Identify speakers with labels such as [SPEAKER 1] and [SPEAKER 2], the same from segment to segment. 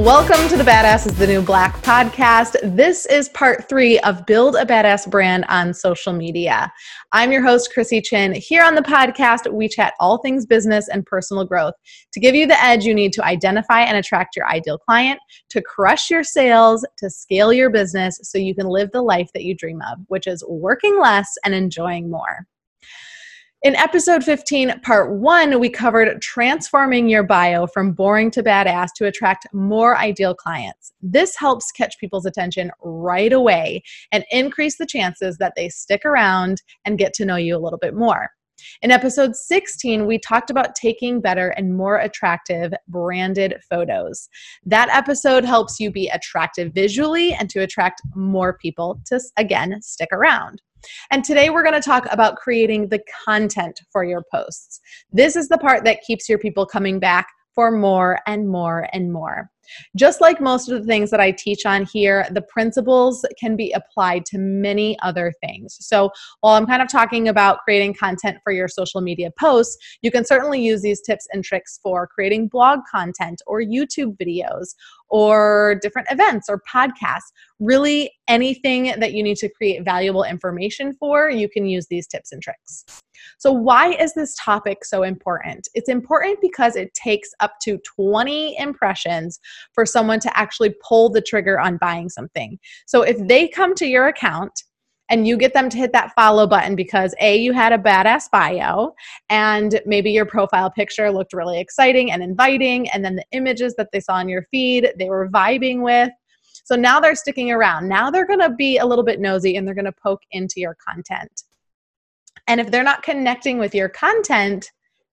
[SPEAKER 1] Welcome to the Badass is the New Black podcast. This is part three of Build a Badass Brand on social media. I'm your host, Chrissy Chin. Here on the podcast, we chat all things business and personal growth to give you the edge you need to identify and attract your ideal client, to crush your sales, to scale your business so you can live the life that you dream of, which is working less and enjoying more. In episode 15, part one, we covered transforming your bio from boring to badass to attract more ideal clients. This helps catch people's attention right away and increase the chances that they stick around and get to know you a little bit more. In episode 16, we talked about taking better and more attractive branded photos. That episode helps you be attractive visually and to attract more people to, again, stick around. And today we're going to talk about creating the content for your posts. This is the part that keeps your people coming back for more and more and more. Just like most of the things that I teach on here, the principles can be applied to many other things. So, while I'm kind of talking about creating content for your social media posts, you can certainly use these tips and tricks for creating blog content or YouTube videos or different events or podcasts. Really, anything that you need to create valuable information for, you can use these tips and tricks. So, why is this topic so important? It's important because it takes up to 20 impressions for someone to actually pull the trigger on buying something. So, if they come to your account, and you get them to hit that follow button because A, you had a badass bio, and maybe your profile picture looked really exciting and inviting, and then the images that they saw in your feed, they were vibing with. So now they're sticking around. Now they're gonna be a little bit nosy and they're gonna poke into your content. And if they're not connecting with your content,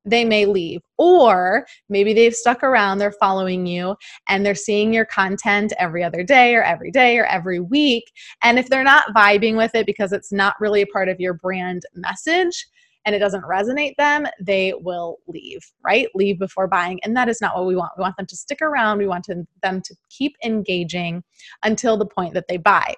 [SPEAKER 1] they may leave. Or maybe they've stuck around, they're following you, and they're seeing your content every other day or every day or every week. And if they're not vibing with it because it's not really a part of your brand message, and it doesn't resonate them, they will leave, right? Leave before buying. And that is not what we want. We want them to stick around. We want to, them to keep engaging until the point that they buy.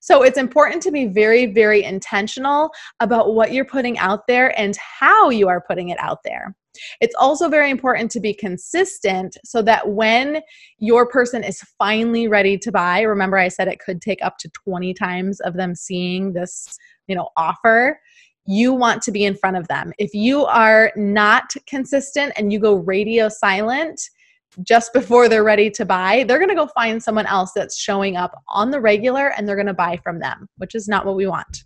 [SPEAKER 1] So it's important to be very, very intentional about what you're putting out there and how you are putting it out there. It's also very important to be consistent so that when your person is finally ready to buy, remember I said it could take up to 20 times of them seeing this, you know, offer you want to be in front of them. If you are not consistent and you go radio silent, just before they're ready to buy, they're going to go find someone else that's showing up on the regular and they're going to buy from them, which is not what we want.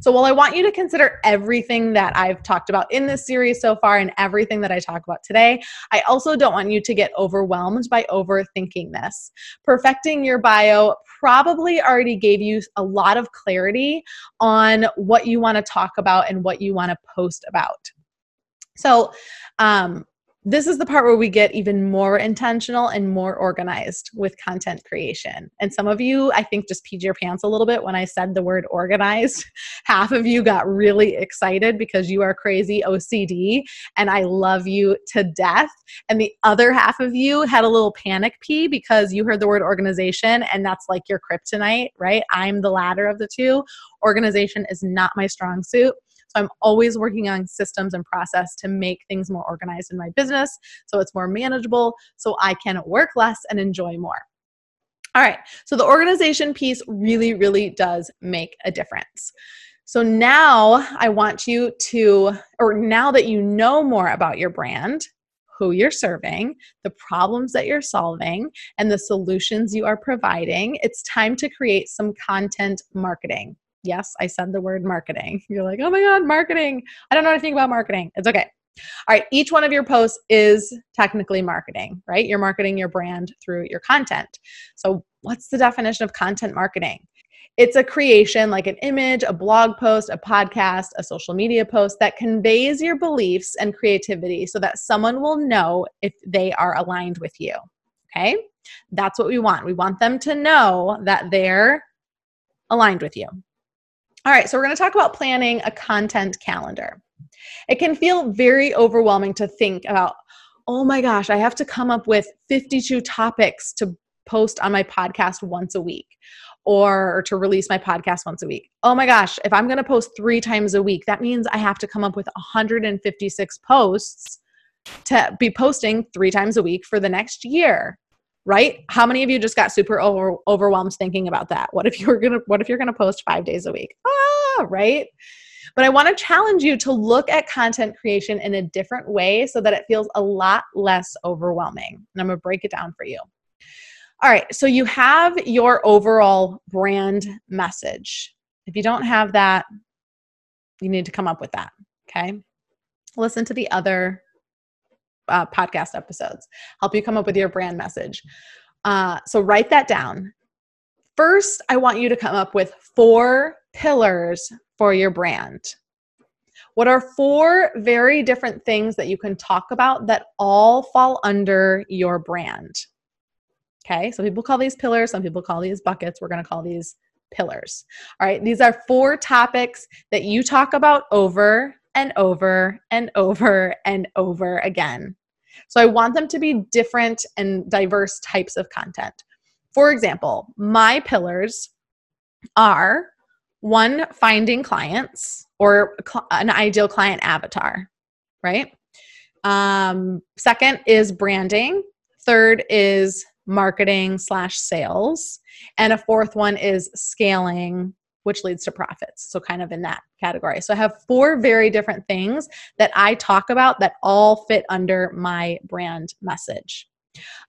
[SPEAKER 1] So, while I want you to consider everything that I've talked about in this series so far and everything that I talk about today, I also don't want you to get overwhelmed by overthinking this. Perfecting your bio probably already gave you a lot of clarity on what you want to talk about and what you want to post about. So, um, this is the part where we get even more intentional and more organized with content creation. And some of you, I think, just peed your pants a little bit when I said the word organized. Half of you got really excited because you are crazy OCD and I love you to death. And the other half of you had a little panic pee because you heard the word organization and that's like your kryptonite, right? I'm the latter of the two. Organization is not my strong suit. So I'm always working on systems and process to make things more organized in my business so it's more manageable so I can work less and enjoy more. All right, so the organization piece really, really does make a difference. So now I want you to, or now that you know more about your brand, who you're serving, the problems that you're solving, and the solutions you are providing, it's time to create some content marketing. Yes, I said the word marketing. You're like, oh my God, marketing. I don't know anything about marketing. It's okay. All right, each one of your posts is technically marketing, right? You're marketing your brand through your content. So, what's the definition of content marketing? It's a creation like an image, a blog post, a podcast, a social media post that conveys your beliefs and creativity so that someone will know if they are aligned with you. Okay? That's what we want. We want them to know that they're aligned with you. All right, so we're going to talk about planning a content calendar. It can feel very overwhelming to think about, oh my gosh, I have to come up with 52 topics to post on my podcast once a week or to release my podcast once a week. Oh my gosh, if I'm going to post three times a week, that means I have to come up with 156 posts to be posting three times a week for the next year. Right? How many of you just got super over, overwhelmed thinking about that? What if you're gonna what if you're gonna post five days a week? Ah, right? But I want to challenge you to look at content creation in a different way so that it feels a lot less overwhelming. And I'm gonna break it down for you. All right, so you have your overall brand message. If you don't have that, you need to come up with that. Okay. Listen to the other uh, podcast episodes, help you come up with your brand message. Uh, so write that down. First, I want you to come up with four pillars for your brand. What are four very different things that you can talk about that all fall under your brand? Okay, some people call these pillars, some people call these buckets. We're to call these pillars. All right, these are four topics that you talk about over and over and over and over again. So I want them to be different and diverse types of content. For example, my pillars are one, finding clients or an ideal client avatar, right? Um, second is branding. Third is marketing slash sales. And a fourth one is scaling which leads to profits. So, kind of in that category. So, I have four very different things that I talk about that all fit under my brand message.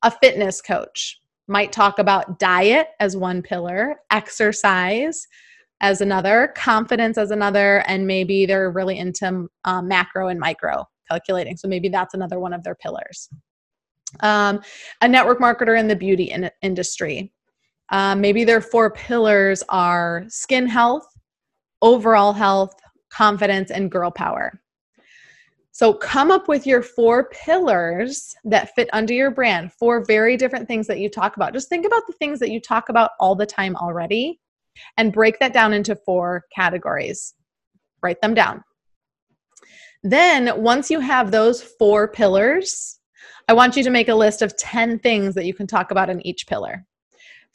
[SPEAKER 1] A fitness coach might talk about diet as one pillar, exercise as another, confidence as another, and maybe they're really into um, macro and micro calculating. So, maybe that's another one of their pillars. Um, a network marketer in the beauty in- industry um, maybe their four pillars are skin health, overall health, confidence, and girl power. So come up with your four pillars that fit under your brand, four very different things that you talk about. Just think about the things that you talk about all the time already and break that down into four categories. Write them down. Then, once you have those four pillars, I want you to make a list of 10 things that you can talk about in each pillar.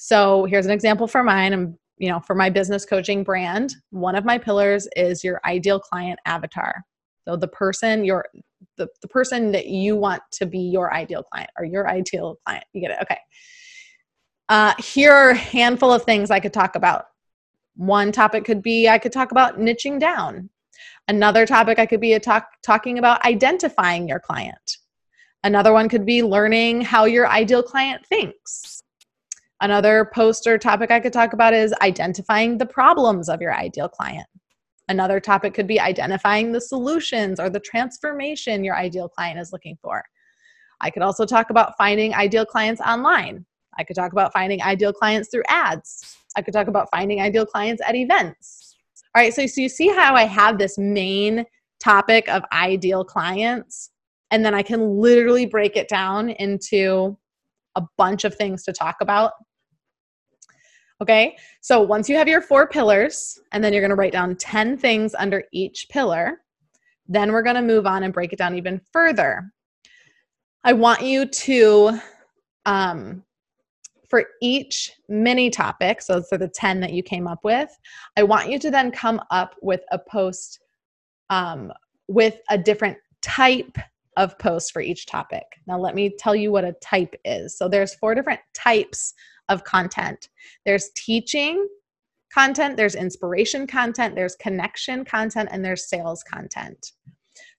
[SPEAKER 1] So here's an example for mine. I'm, you know, for my business coaching brand, one of my pillars is your ideal client avatar. So the person your the, the person that you want to be your ideal client or your ideal client. You get it? Okay. Uh, here are a handful of things I could talk about. One topic could be I could talk about niching down. Another topic I could be a talk, talking about identifying your client. Another one could be learning how your ideal client thinks. Another post or topic I could talk about is identifying the problems of your ideal client. Another topic could be identifying the solutions or the transformation your ideal client is looking for. I could also talk about finding ideal clients online. I could talk about finding ideal clients through ads. I could talk about finding ideal clients at events. All right, so, so you see how I have this main topic of ideal clients, and then I can literally break it down into a bunch of things to talk about Okay, so once you have your four pillars, and then you're gonna write down 10 things under each pillar, then we're gonna move on and break it down even further. I want you to, um, for each mini topic, so those are the 10 that you came up with, I want you to then come up with a post um, with a different type of post for each topic. Now, let me tell you what a type is. So, there's four different types of content there's teaching content, there's inspiration content, there's connection content, and there's sales content.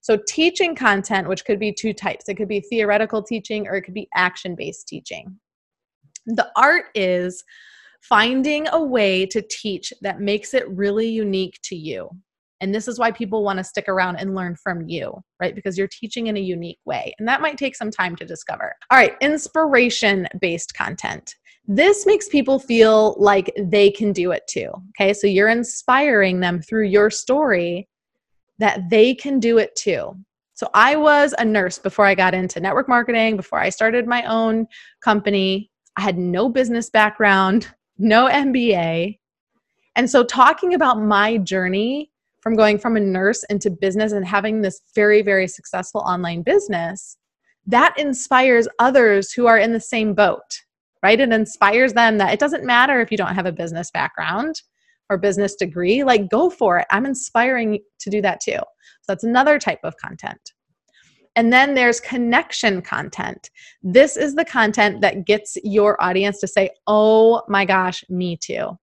[SPEAKER 1] So, teaching content, which could be two types, it could be theoretical teaching or it could be action based teaching. The art is finding a way to teach that makes it really unique to you. And this is why people want to stick around and learn from you, right? Because you're teaching in a unique way. And that might take some time to discover. All right, inspiration based content. This makes people feel like they can do it too. Okay, so you're inspiring them through your story that they can do it too. So I was a nurse before I got into network marketing, before I started my own company. I had no business background, no MBA. And so talking about my journey from going from a nurse into business and having this very, very successful online business, that inspires others who are in the same boat right? It inspires them that it doesn't matter if you don't have a business background or business degree, like go for it. I'm inspiring to do that too. So that's another type of content. And then there's connection content. This is the content that gets your audience to say, oh my gosh, me too.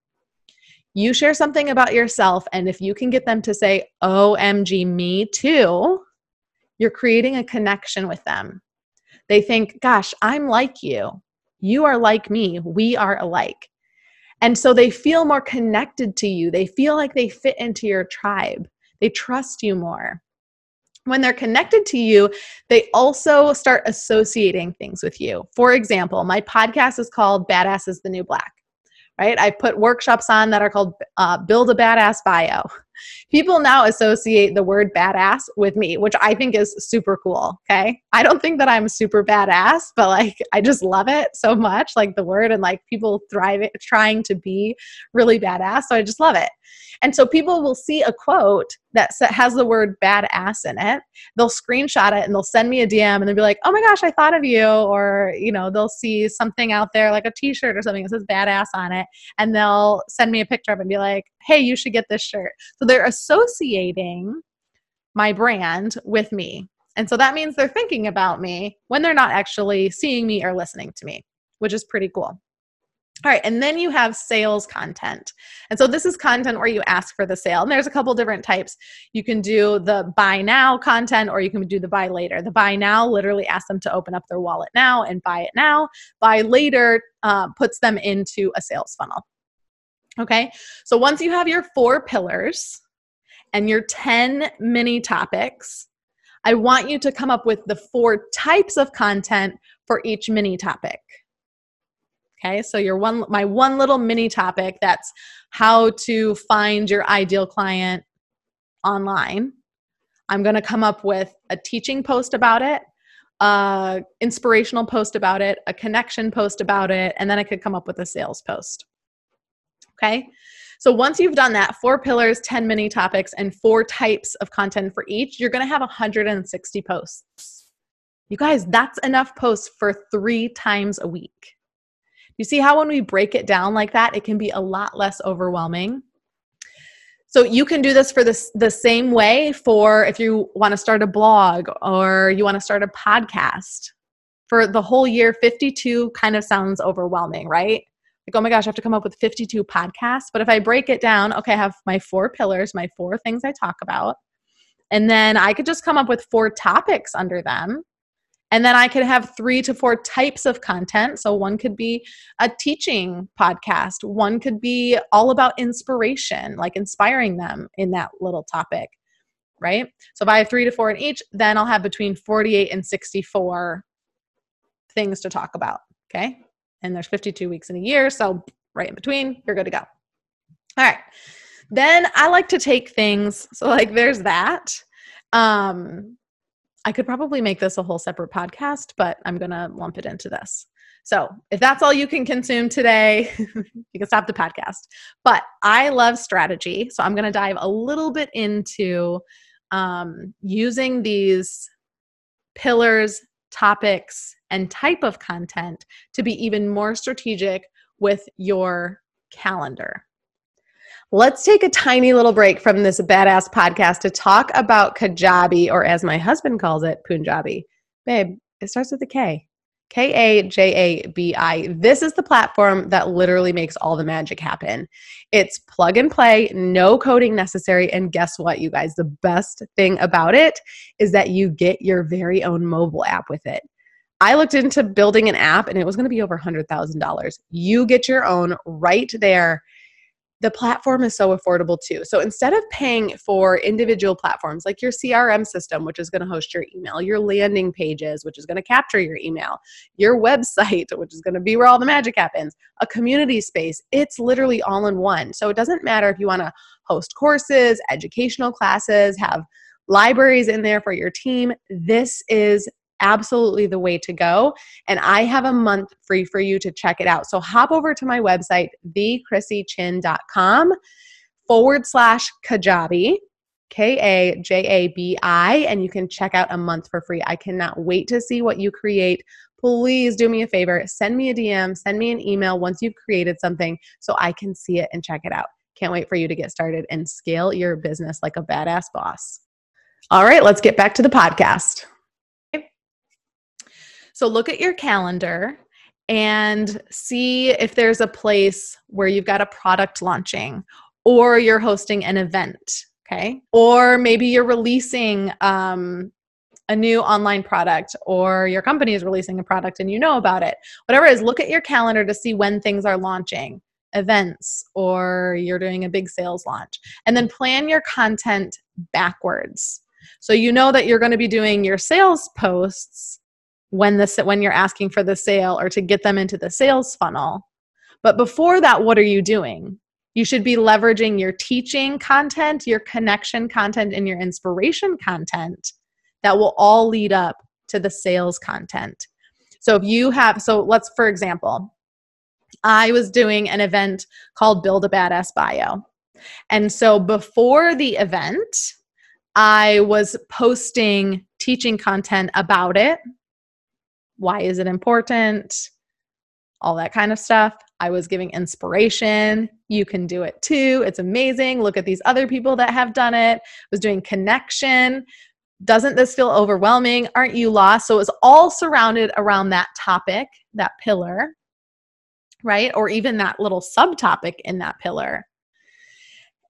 [SPEAKER 1] You share something about yourself, and if you can get them to say, OMG, me too, you're creating a connection with them. They think, gosh, I'm like you. You are like me. We are alike. And so they feel more connected to you. They feel like they fit into your tribe. They trust you more when they're connected to you, they also start associating things with you. For example, my podcast is called Badass is the New Black, right? I put workshops on that are called uh, Build a Badass Bio. People now associate the word badass with me, which I think is super cool. Okay. I don't think that I'm super badass, but like I just love it so much, like the word, and like people thrive trying to be really badass. So I just love it. And so people will see a quote that has the word badass in it. They'll screenshot it and they'll send me a DM and they'll be like, oh my gosh, I thought of you. Or, you know, they'll see something out there like a t shirt or something that says badass on it. And they'll send me a picture of it and be like, hey, you should get this shirt. So they're associating my brand with me. And so that means they're thinking about me when they're not actually seeing me or listening to me, which is pretty cool. All right, and then you have sales content. And so this is content where you ask for the sale. And there's a couple different types. You can do the buy now content or you can do the buy later. The buy now literally asks them to open up their wallet now and buy it now. Buy later uh, puts them into a sales funnel. Okay, so once you have your four pillars and your 10 mini topics, I want you to come up with the four types of content for each mini topic. Okay, so your one my one little mini topic that's how to find your ideal client online. I'm going to come up with a teaching post about it, a inspirational post about it, a connection post about it, and then I could come up with a sales post. Okay? So once you've done that, four pillars, 10 mini topics, and four types of content for each, you're going to have 160 posts. You guys, that's enough posts for three times a week. You see how when we break it down like that, it can be a lot less overwhelming. So you can do this for this the same way for if you want to start a blog or you want to start a podcast. For the whole year, 52 kind of sounds overwhelming, right? Like, oh my gosh, I have to come up with 52 podcasts. But if I break it down, okay, I have my four pillars, my four things I talk about. And then I could just come up with four topics under them and then I could have three to four types of content. So one could be a teaching podcast, one could be all about inspiration, like inspiring them in that little topic, right? So if I have three to four in each, then I'll have between 48 and 64 things to talk about, okay? And there's 52 weeks in a year, so right in between, you're good to go. All right. Then I like to take things, so like there's that. Um, I could probably make this a whole separate podcast, but I'm going to lump it into this. So, if that's all you can consume today, you can stop the podcast. But I love strategy. So, I'm going to dive a little bit into um, using these pillars, topics, and type of content to be even more strategic with your calendar. Let's take a tiny little break from this badass podcast to talk about Kajabi, or as my husband calls it, Punjabi. Babe, it starts with a K. K A J A B I. This is the platform that literally makes all the magic happen. It's plug and play, no coding necessary. And guess what, you guys? The best thing about it is that you get your very own mobile app with it. I looked into building an app and it was going to be over $100,000. You get your own right there the platform is so affordable too. So instead of paying for individual platforms like your CRM system, which is going to host your email, your landing pages, which is going to capture your email, your website, which is going to be where all the magic happens, a community space, it's literally all in one. So it doesn't matter if you want to host courses, educational classes, have libraries in there for your team. This is absolutely the way to go. And I have a month free for you to check it out. So hop over to my website, thechrissychin.com forward slash Kajabi. K A J A B I, and you can check out a month for free. I cannot wait to see what you create. Please do me a favor, send me a DM, send me an email once you've created something so I can see it and check it out. Can't wait for you to get started and scale your business like a badass boss. All right, let's get back to the podcast. So look at your calendar and see if there's a place where you've got a product launching or you're hosting an event. Okay. Or maybe you're releasing um, a new online product or your company is releasing a product and you know about it. Whatever it is, look at your calendar to see when things are launching, events, or you're doing a big sales launch. And then plan your content backwards. So you know that you're going to be doing your sales posts when the when you're asking for the sale or to get them into the sales funnel. But before that, what are you doing? You should be leveraging your teaching content, your connection content, and your inspiration content that will all lead up to the sales content. So if you have, so let's, for example, I was doing an event called Build a Badass Bio. And so before the event, I was posting teaching content about it. Why is it important? All that kind of stuff. I was giving inspiration. You can do it too. It's amazing. Look at these other people that have done it. I was doing connection doesn't this feel overwhelming? Aren't you lost? So it was all surrounded around that topic, that pillar, right? Or even that little subtopic in that pillar.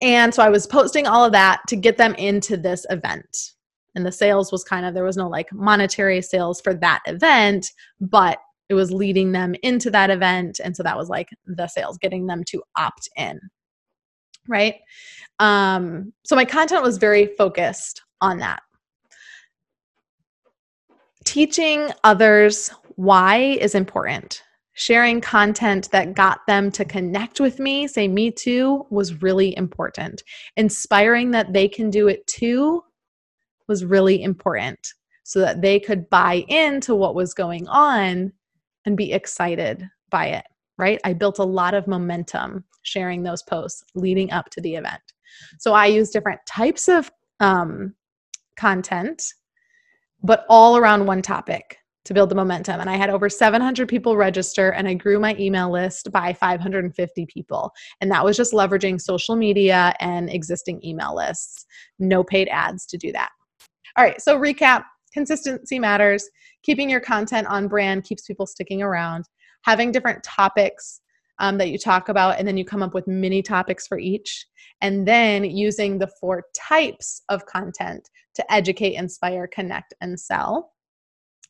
[SPEAKER 1] And so I was posting all of that to get them into this event. And the sales was kind of, there was no like monetary sales for that event, but it was leading them into that event. And so that was like the sales, getting them to opt in. Right. Um, so my content was very focused on that teaching others why is important. Sharing content that got them to connect with me, say me too, was really important. Inspiring that they can do it too was really important so that they could buy into what was going on and be excited by it, right? I built a lot of momentum sharing those posts leading up to the event. So I use different types of um, content but all around one topic to build the momentum. And I had over 700 people register, and I grew my email list by 550 people. And that was just leveraging social media and existing email lists, no paid ads to do that. All right, so recap consistency matters. Keeping your content on brand keeps people sticking around. Having different topics um, that you talk about, and then you come up with mini topics for each. And then using the four types of content to educate, inspire, connect, and sell.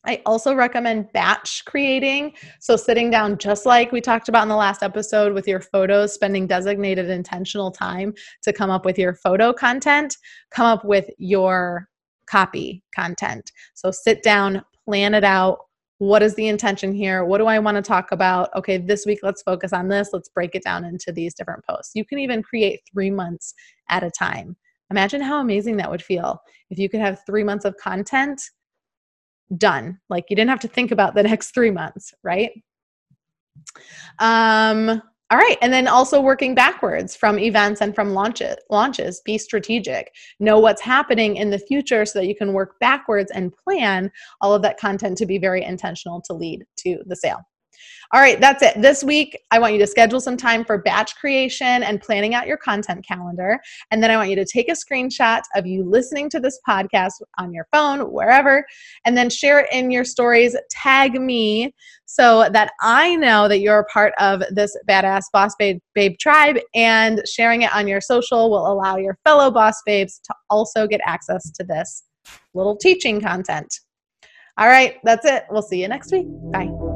[SPEAKER 1] I also recommend batch creating. So, sitting down, just like we talked about in the last episode with your photos, spending designated intentional time to come up with your photo content, come up with your copy content. So, sit down, plan it out, what is the intention here? What do I want to talk about? Okay, this week let's focus on this. Let's break it down into these different posts. You can even create three months at a time. Imagine how amazing that would feel if you could have three months of content done. Like you didn't have to think about the next three months, right? Um, all right, and then also working backwards from events and from launches. Launches, be strategic. Know what's happening in the future so that you can work backwards and plan all of that content to be very intentional to lead to the sale. All right, that's it. This week, I want you to schedule some time for batch creation and planning out your content calendar. And then I want you to take a screenshot of you listening to this podcast on your phone, wherever, and then share it in your stories. Tag me so that I know that you're a part of this badass boss babe, babe tribe. And sharing it on your social will allow your fellow boss babes to also get access to this little teaching content. All right, that's it. We'll see you next week. Bye.